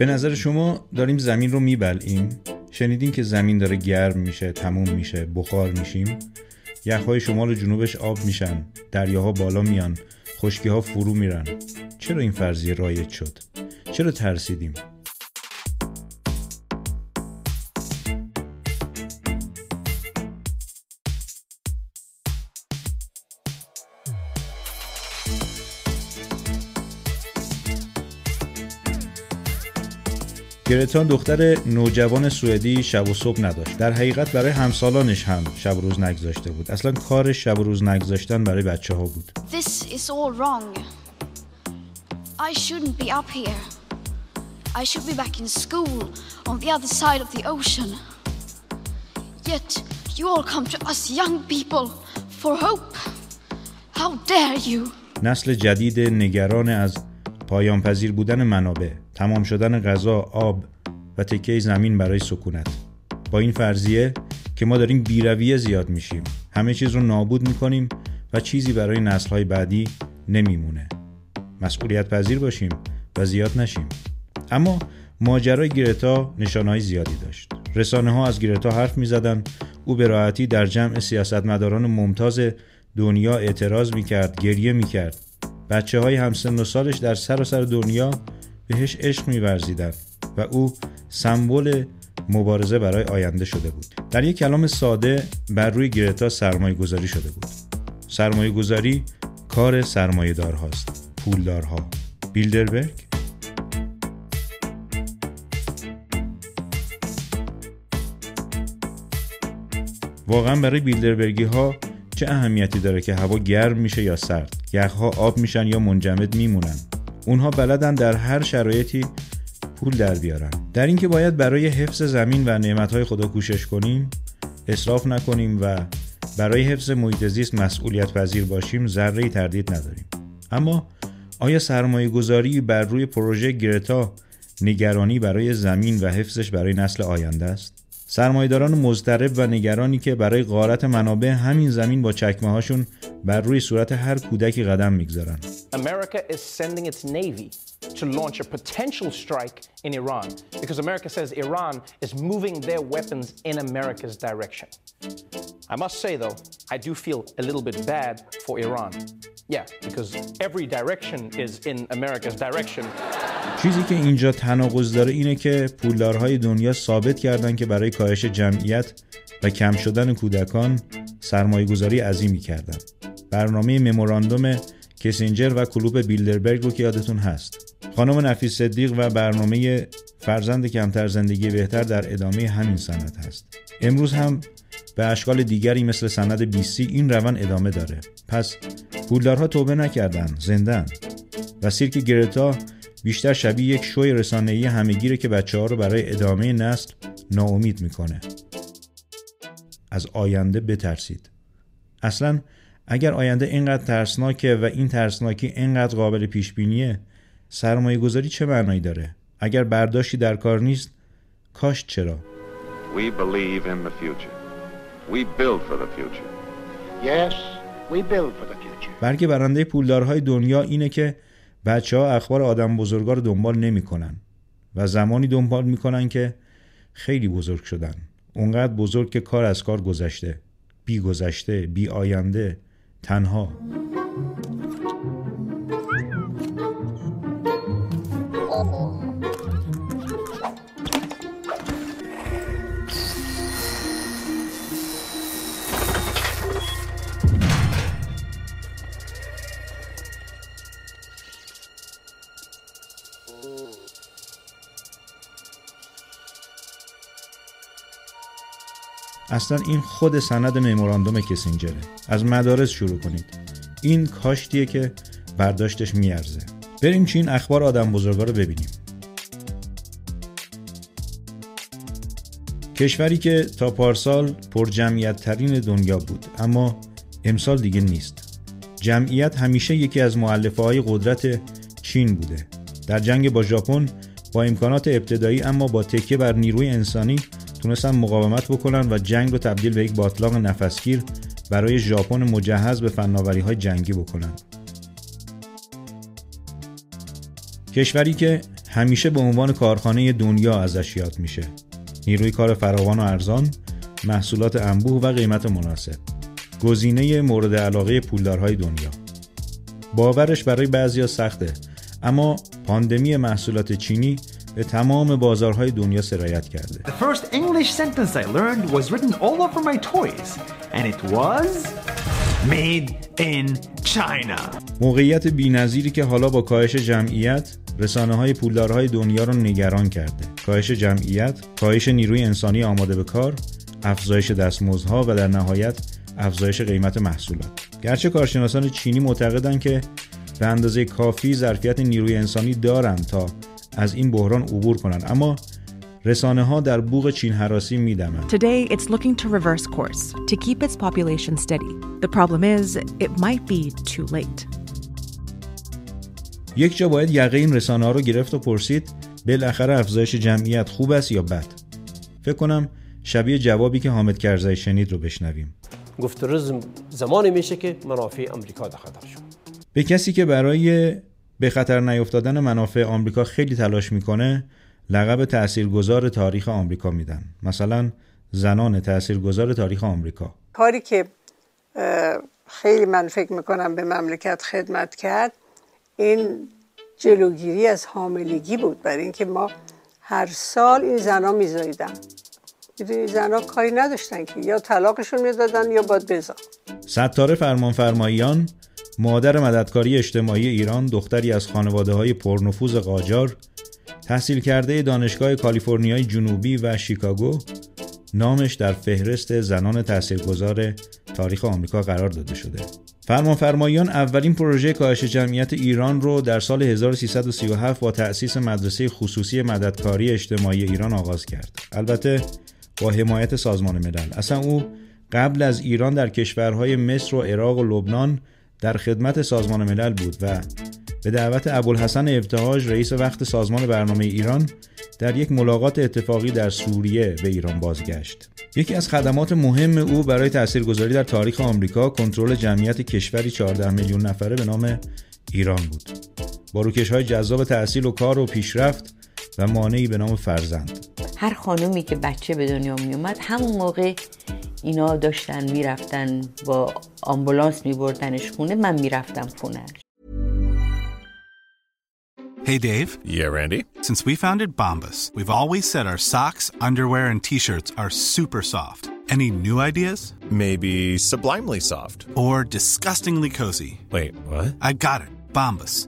به نظر شما داریم زمین رو میبلعیم؟ شنیدین که زمین داره گرم میشه، تموم میشه، بخار میشیم؟ یخهای شمال و جنوبش آب میشن، دریاها بالا میان، خشکی ها فرو میرن. چرا این فرضیه رایج شد؟ چرا ترسیدیم؟ گرتا دختر نوجوان سوئدی شب و صبح نداشت در حقیقت برای همسالانش هم شب و روز نگذاشته بود اصلا کار شب و روز نگذاشتن برای بچه ها بود This is all wrong. I shouldn't be up here. I should be back in school on the other side of the ocean. Yet you all come to us young people for hope. How dare you? نسل جدید نگران از پایان پذیر بودن منابع تمام شدن غذا آب و تکه زمین برای سکونت. با این فرضیه که ما داریم بیرویه زیاد میشیم. همه چیز رو نابود می‌کنیم و چیزی برای نسلهای بعدی نمیمونه. مسئولیت پذیر باشیم و زیاد نشیم. اما ماجرای گرتا نشانهای زیادی داشت. رسانه ها از گرتا حرف می زدن. او به راحتی در جمع سیاستمداران ممتاز دنیا اعتراض می کرد گریه می کرد بچه های همسن و سالش در سراسر دنیا بهش عشق می و او سمبل مبارزه برای آینده شده بود. در یک کلام ساده بر روی گرتا سرمایه گذاری شده بود. سرمایه گذاری کار سرمایه دار هاست پولدارها. بیلدربرگ؟ واقعا برای بیلدربرگی ها چه اهمیتی داره که هوا گرم میشه یا سرد؟ یخها آب میشن یا منجمد میمونن؟ اونها بلدن در هر شرایطی پول در بیارن در اینکه باید برای حفظ زمین و نعمتهای خدا کوشش کنیم اصراف نکنیم و برای حفظ محیط زیست مسئولیت پذیر باشیم ذره تردید نداریم اما آیا سرمایه گذاری بر روی پروژه گرتا نگرانی برای زمین و حفظش برای نسل آینده است؟ سرمایداران مضطرب و نگرانی که برای غارت منابع همین زمین با چکمه هاشون بر روی صورت هر کودکی قدم می‌گذارن. To launch a potential strike in Iran because America says Iran is moving their weapons in America's direction. I must say though, I do feel a little bit bad for Iran. Yeah, because every direction is in America's direction. چیزی که اینجا تناقض داره اینه که پولدارهای دنیا ثابت کردن که برای کاهش جمعیت و کم شدن کودکان سرمایه گذاری عظیمی کردن. برنامه مموراندوم کسینجر و کلوب بیلدربرگ رو که یادتون هست. خانم نفیس صدیق و برنامه فرزند کمتر زندگی بهتر در ادامه همین سند هست. امروز هم به اشکال دیگری مثل سند بیسی این روند ادامه داره. پس پولدارها توبه نکردن، زندن. و سیرک گرتا بیشتر شبیه یک شوی رسانه‌ای همهگیره که بچه ها رو برای ادامه نسل ناامید می‌کنه. از آینده بترسید. اصلا اگر آینده اینقدر ترسناکه و این ترسناکی اینقدر قابل پیش بینیه سرمایه گذاری چه معنایی داره اگر برداشتی در کار نیست کاشت چرا We believe in the future. We build for the future. Yes, we build for the future. برگ برنده پولدارهای دنیا اینه که بچه ها اخبار آدم بزرگا رو دنبال نمی‌کنن و زمانی دنبال می‌کنن که خیلی بزرگ شدن. اونقدر بزرگ که کار از کار گذشته. بی گذشته بی آینده تنها. اصلا این خود سند مموراندوم کسینجره. از مدارس شروع کنید. این کاشتیه که برداشتش میارزه. بریم چین اخبار آدم بزرگا رو ببینیم. کشوری که تا پارسال پر جمعیت ترین دنیا بود اما امسال دیگه نیست. جمعیت همیشه یکی از معلفه های قدرت چین بوده. در جنگ با ژاپن با امکانات ابتدایی اما با تکیه بر نیروی انسانی تونستن مقاومت بکنن و جنگ رو تبدیل به یک باطلاق نفسگیر برای ژاپن مجهز به فناوری های جنگی بکنن. کشوری که همیشه به عنوان کارخانه دنیا ازش یاد میشه. نیروی کار فراوان و ارزان محصولات انبوه و قیمت مناسب. گزینه مورد علاقه پولدارهای دنیا. باورش برای بعضیا سخته اما پاندمی محصولات چینی به تمام بازارهای دنیا سرایت کرده. The first English sentence I learned was written all over my toys and it was made in China. موقعیت بی‌نظیری که حالا با کاهش جمعیت رسانه های پولدارهای دنیا را نگران کرده. کاهش جمعیت، کاهش نیروی انسانی آماده به کار، افزایش دستمزدها و در نهایت افزایش قیمت محصولات. گرچه کارشناسان چینی معتقدند که به اندازه کافی ظرفیت نیروی انسانی دارند تا از این بحران عبور کنند اما رسانه ها در بوغ چین حراسی میدمند. Today it's looking to reverse course to keep its population steady. The problem is it might be too late. یک جا باید یقه این رسانه ها رو گرفت و پرسید بالاخره افزایش جمعیت خوب است یا بد؟ فکر کنم شبیه جوابی که حامد کرزی شنید رو بشنویم. گفت زمانی میشه که منافع آمریکا در خطر شد. به کسی که برای به خطر نیفتادن منافع آمریکا خیلی تلاش می‌کنه لقب تاثیرگذار تاریخ آمریکا میدن. مثلا زنان تاثیرگذار تاریخ آمریکا. کاری که خیلی من فکر می‌کنم به مملکت خدمت کرد این جلوگیری از حاملگی بود برای اینکه ما هر سال این زنا میزاییدن. می‌دونی زنا کاری نداشتن که یا طلاقشون می‌دادن یا باید بزن ستاره فرمان فرماییان مادر مددکاری اجتماعی ایران دختری از خانواده های پرنفوذ قاجار تحصیل کرده دانشگاه کالیفرنیای جنوبی و شیکاگو نامش در فهرست زنان تاثیرگذار تاریخ آمریکا قرار داده شده. فرمانفرمایان اولین پروژه کاهش جمعیت ایران رو در سال 1337 با تأسیس مدرسه خصوصی مددکاری اجتماعی ایران آغاز کرد. البته با حمایت سازمان ملل. اصلا او قبل از ایران در کشورهای مصر و عراق و لبنان در خدمت سازمان ملل بود و به دعوت ابوالحسن ابتهاج رئیس وقت سازمان برنامه ایران در یک ملاقات اتفاقی در سوریه به ایران بازگشت. یکی از خدمات مهم او برای تاثیرگذاری در تاریخ آمریکا کنترل جمعیت کشوری 14 میلیون نفره به نام ایران بود. با روکش های جذاب تحصیل و کار و پیشرفت و مانعی به نام فرزند. هر خانومی که بچه به دنیا می اومد همون موقع اینا داشتن میرفتن با آمبولانس میبردنش خونه من میرفتم خونه Hey Dave. Yeah, Randy. Since we founded Bombus, we've always said our socks, underwear and t-shirts are super soft. Any new ideas? Maybe sublimely soft. Or disgustingly cozy. Wait, what? I got it. Bombus.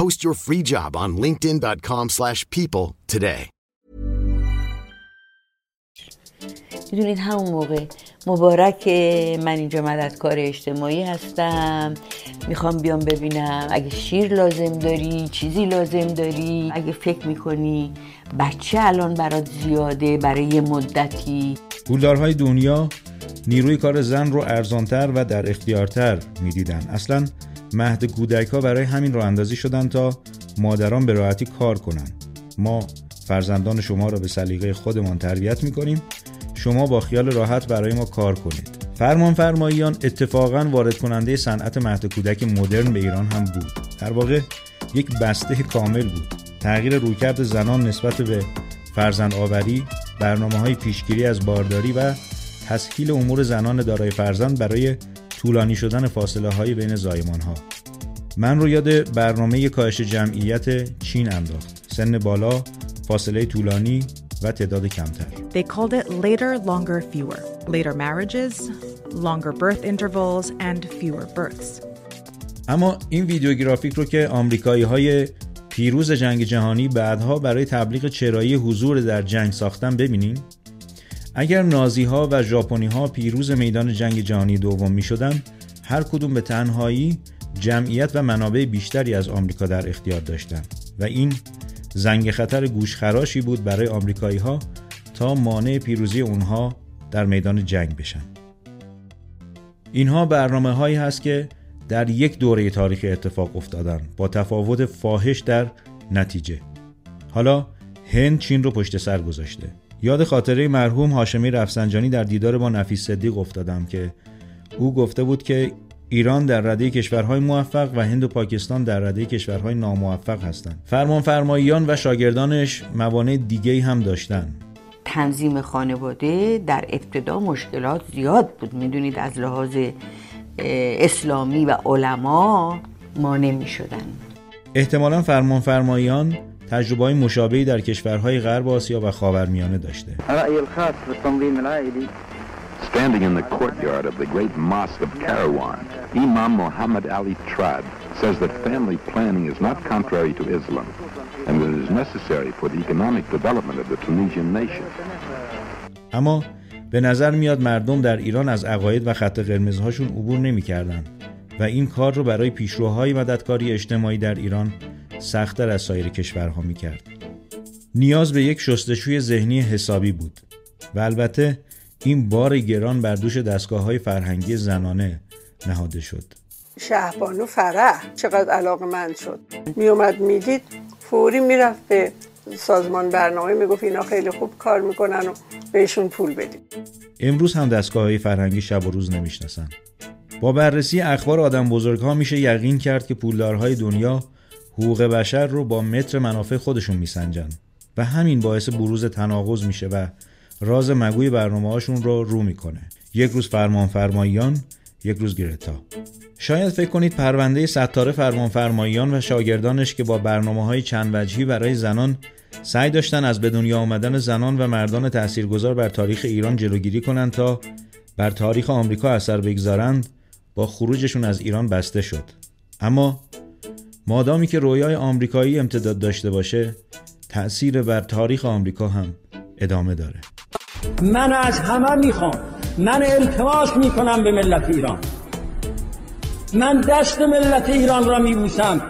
Post your free job on linkedin.com/people slash people today. می‌دونید همون موقع مبارک من اینجا مددکار اجتماعی هستم. می‌خوام بیام ببینم اگه شیر لازم داری چیزی لازم داری اگه فکر می‌کنی بچه الان برات زیاده برای یه مدتی. پولدارهای دنیا نیروی کار زن رو ارزانتر و در اختیارتر می‌دیدن. اصلا مهد کودک ها برای همین راه اندازی شدن تا مادران به راحتی کار کنن. ما فرزندان شما را به سلیقه خودمان تربیت می‌کنیم. شما با خیال راحت برای ما کار کنید. فرمان فرماییان اتفاقا وارد کننده صنعت مهد کودک مدرن به ایران هم بود. در واقع یک بسته کامل بود. تغییر رویکرد زنان نسبت به فرزند آوری برنامه های پیشگیری از بارداری و تسهیل امور زنان دارای فرزند برای طولانی شدن فاصله های بین زایمان ها من رو یاد برنامه کاهش جمعیت چین انداخت سن بالا فاصله طولانی و تعداد کمتر They called it later, longer, fewer. Later marriages, longer birth intervals, and fewer births. اما این ویدیوگرافیک رو که آمریکایی های پیروز جنگ جهانی بعدها برای تبلیغ چرایی حضور در جنگ ساختن ببینیم اگر نازی ها و ژاپنی ها پیروز میدان جنگ جهانی دوم می شدن هر کدوم به تنهایی جمعیت و منابع بیشتری از آمریکا در اختیار داشتند و این زنگ خطر گوشخراشی بود برای آمریکایی ها تا مانع پیروزی اونها در میدان جنگ بشن. اینها برنامه هایی هست که در یک دوره تاریخی اتفاق افتادن با تفاوت فاحش در نتیجه. حالا هند چین رو پشت سر گذاشته. یاد خاطره مرحوم هاشمی رفسنجانی در دیدار با نفیس صدیق افتادم که او گفته بود که ایران در رده کشورهای موفق و هند و پاکستان در رده کشورهای ناموفق هستند. فرمان فرماییان و شاگردانش موانع دیگه هم داشتن. تنظیم خانواده در ابتدا مشکلات زیاد بود می‌دونید از لحاظ اسلامی و علما مانع می شدن احتمالا فرمان فرماییان تجربه های مشابهی در کشورهای غرب آسیا و خاورمیانه داشته. Standing in the courtyard of the great mosque of Karawan, Imam Muhammad Ali Trad says that family planning is not contrary to Islam and that it is necessary for the economic development of the Tunisian nation. اما به نظر میاد مردم در ایران از عقاید و خط قرمزهاشون عبور نمی‌کردن و این کار رو برای پیشروهای مددکاری اجتماعی در ایران سختتر از سایر کشورها می‌کرد. نیاز به یک شستشوی ذهنی حسابی بود و البته این بار گران بر دوش دستگاه های فرهنگی زنانه نهاده شد. شهبانو فرح چقدر علاقه من شد. میومد می‌دید فوری می‌رفت به سازمان برنامه می‌گفت اینا خیلی خوب کار می‌کنن و بهشون پول بدید امروز هم دستگاه های فرهنگی شب و روز نمی‌شناسن. با بررسی اخبار آدم بزرگ ها میشه یقین کرد که پولدارهای دنیا حقوق بشر رو با متر منافع خودشون میسنجن و همین باعث بروز تناقض میشه و راز مگوی برنامه هاشون رو رو می‌کنه. یک روز فرمان فرماییان یک روز گرتا. شاید فکر کنید پرونده ستاره فرمان فرماییان و شاگردانش که با برنامه های چند وجهی برای زنان سعی داشتن از به دنیا آمدن زنان و مردان تاثیرگذار بر تاریخ ایران جلوگیری کنند تا بر تاریخ آمریکا اثر بگذارند با خروجشون از ایران بسته شد. اما مادامی که رویای آمریکایی امتداد داشته باشه تأثیر بر تاریخ آمریکا هم ادامه داره. من از همه می‌خوام. من التماس می‌کنم به ملت ایران. من دست ملت ایران را میبوسم.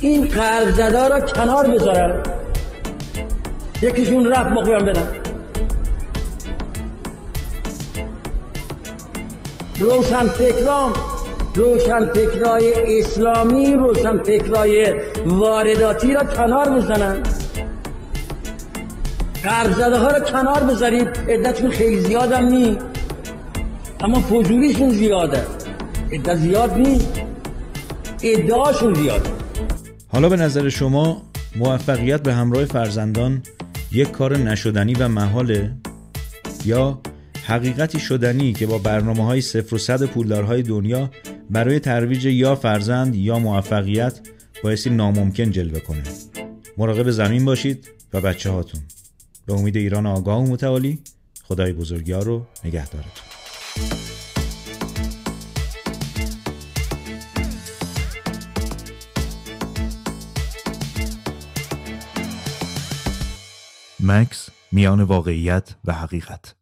این قرض را کنار بذارن یکیشون رفت مقیم بدن. روشن فکران روشن فکرای اسلامی روشن فکرای وارداتی را کنار بزنن. قرض زده ها رو کنار بذارید عدتشون خیلی زیادم نی اما فضولیشون زیاده. عدت زیاد نی ادعاشون زیاده. حالا به نظر شما موفقیت به همراه فرزندان یک کار نشدنی و محاله؟ یا حقیقتی شدنی که با برنامه های صفر و صد پولدارهای دنیا برای ترویج یا فرزند یا موفقیت بایستی ناممکن جلوه کنه. مراقب زمین باشید و بچه هاتون به امید ایران آگاه و متعالی خدای بزرگیار رو نگهدارتون. مکس میان واقعیت و حقیقت.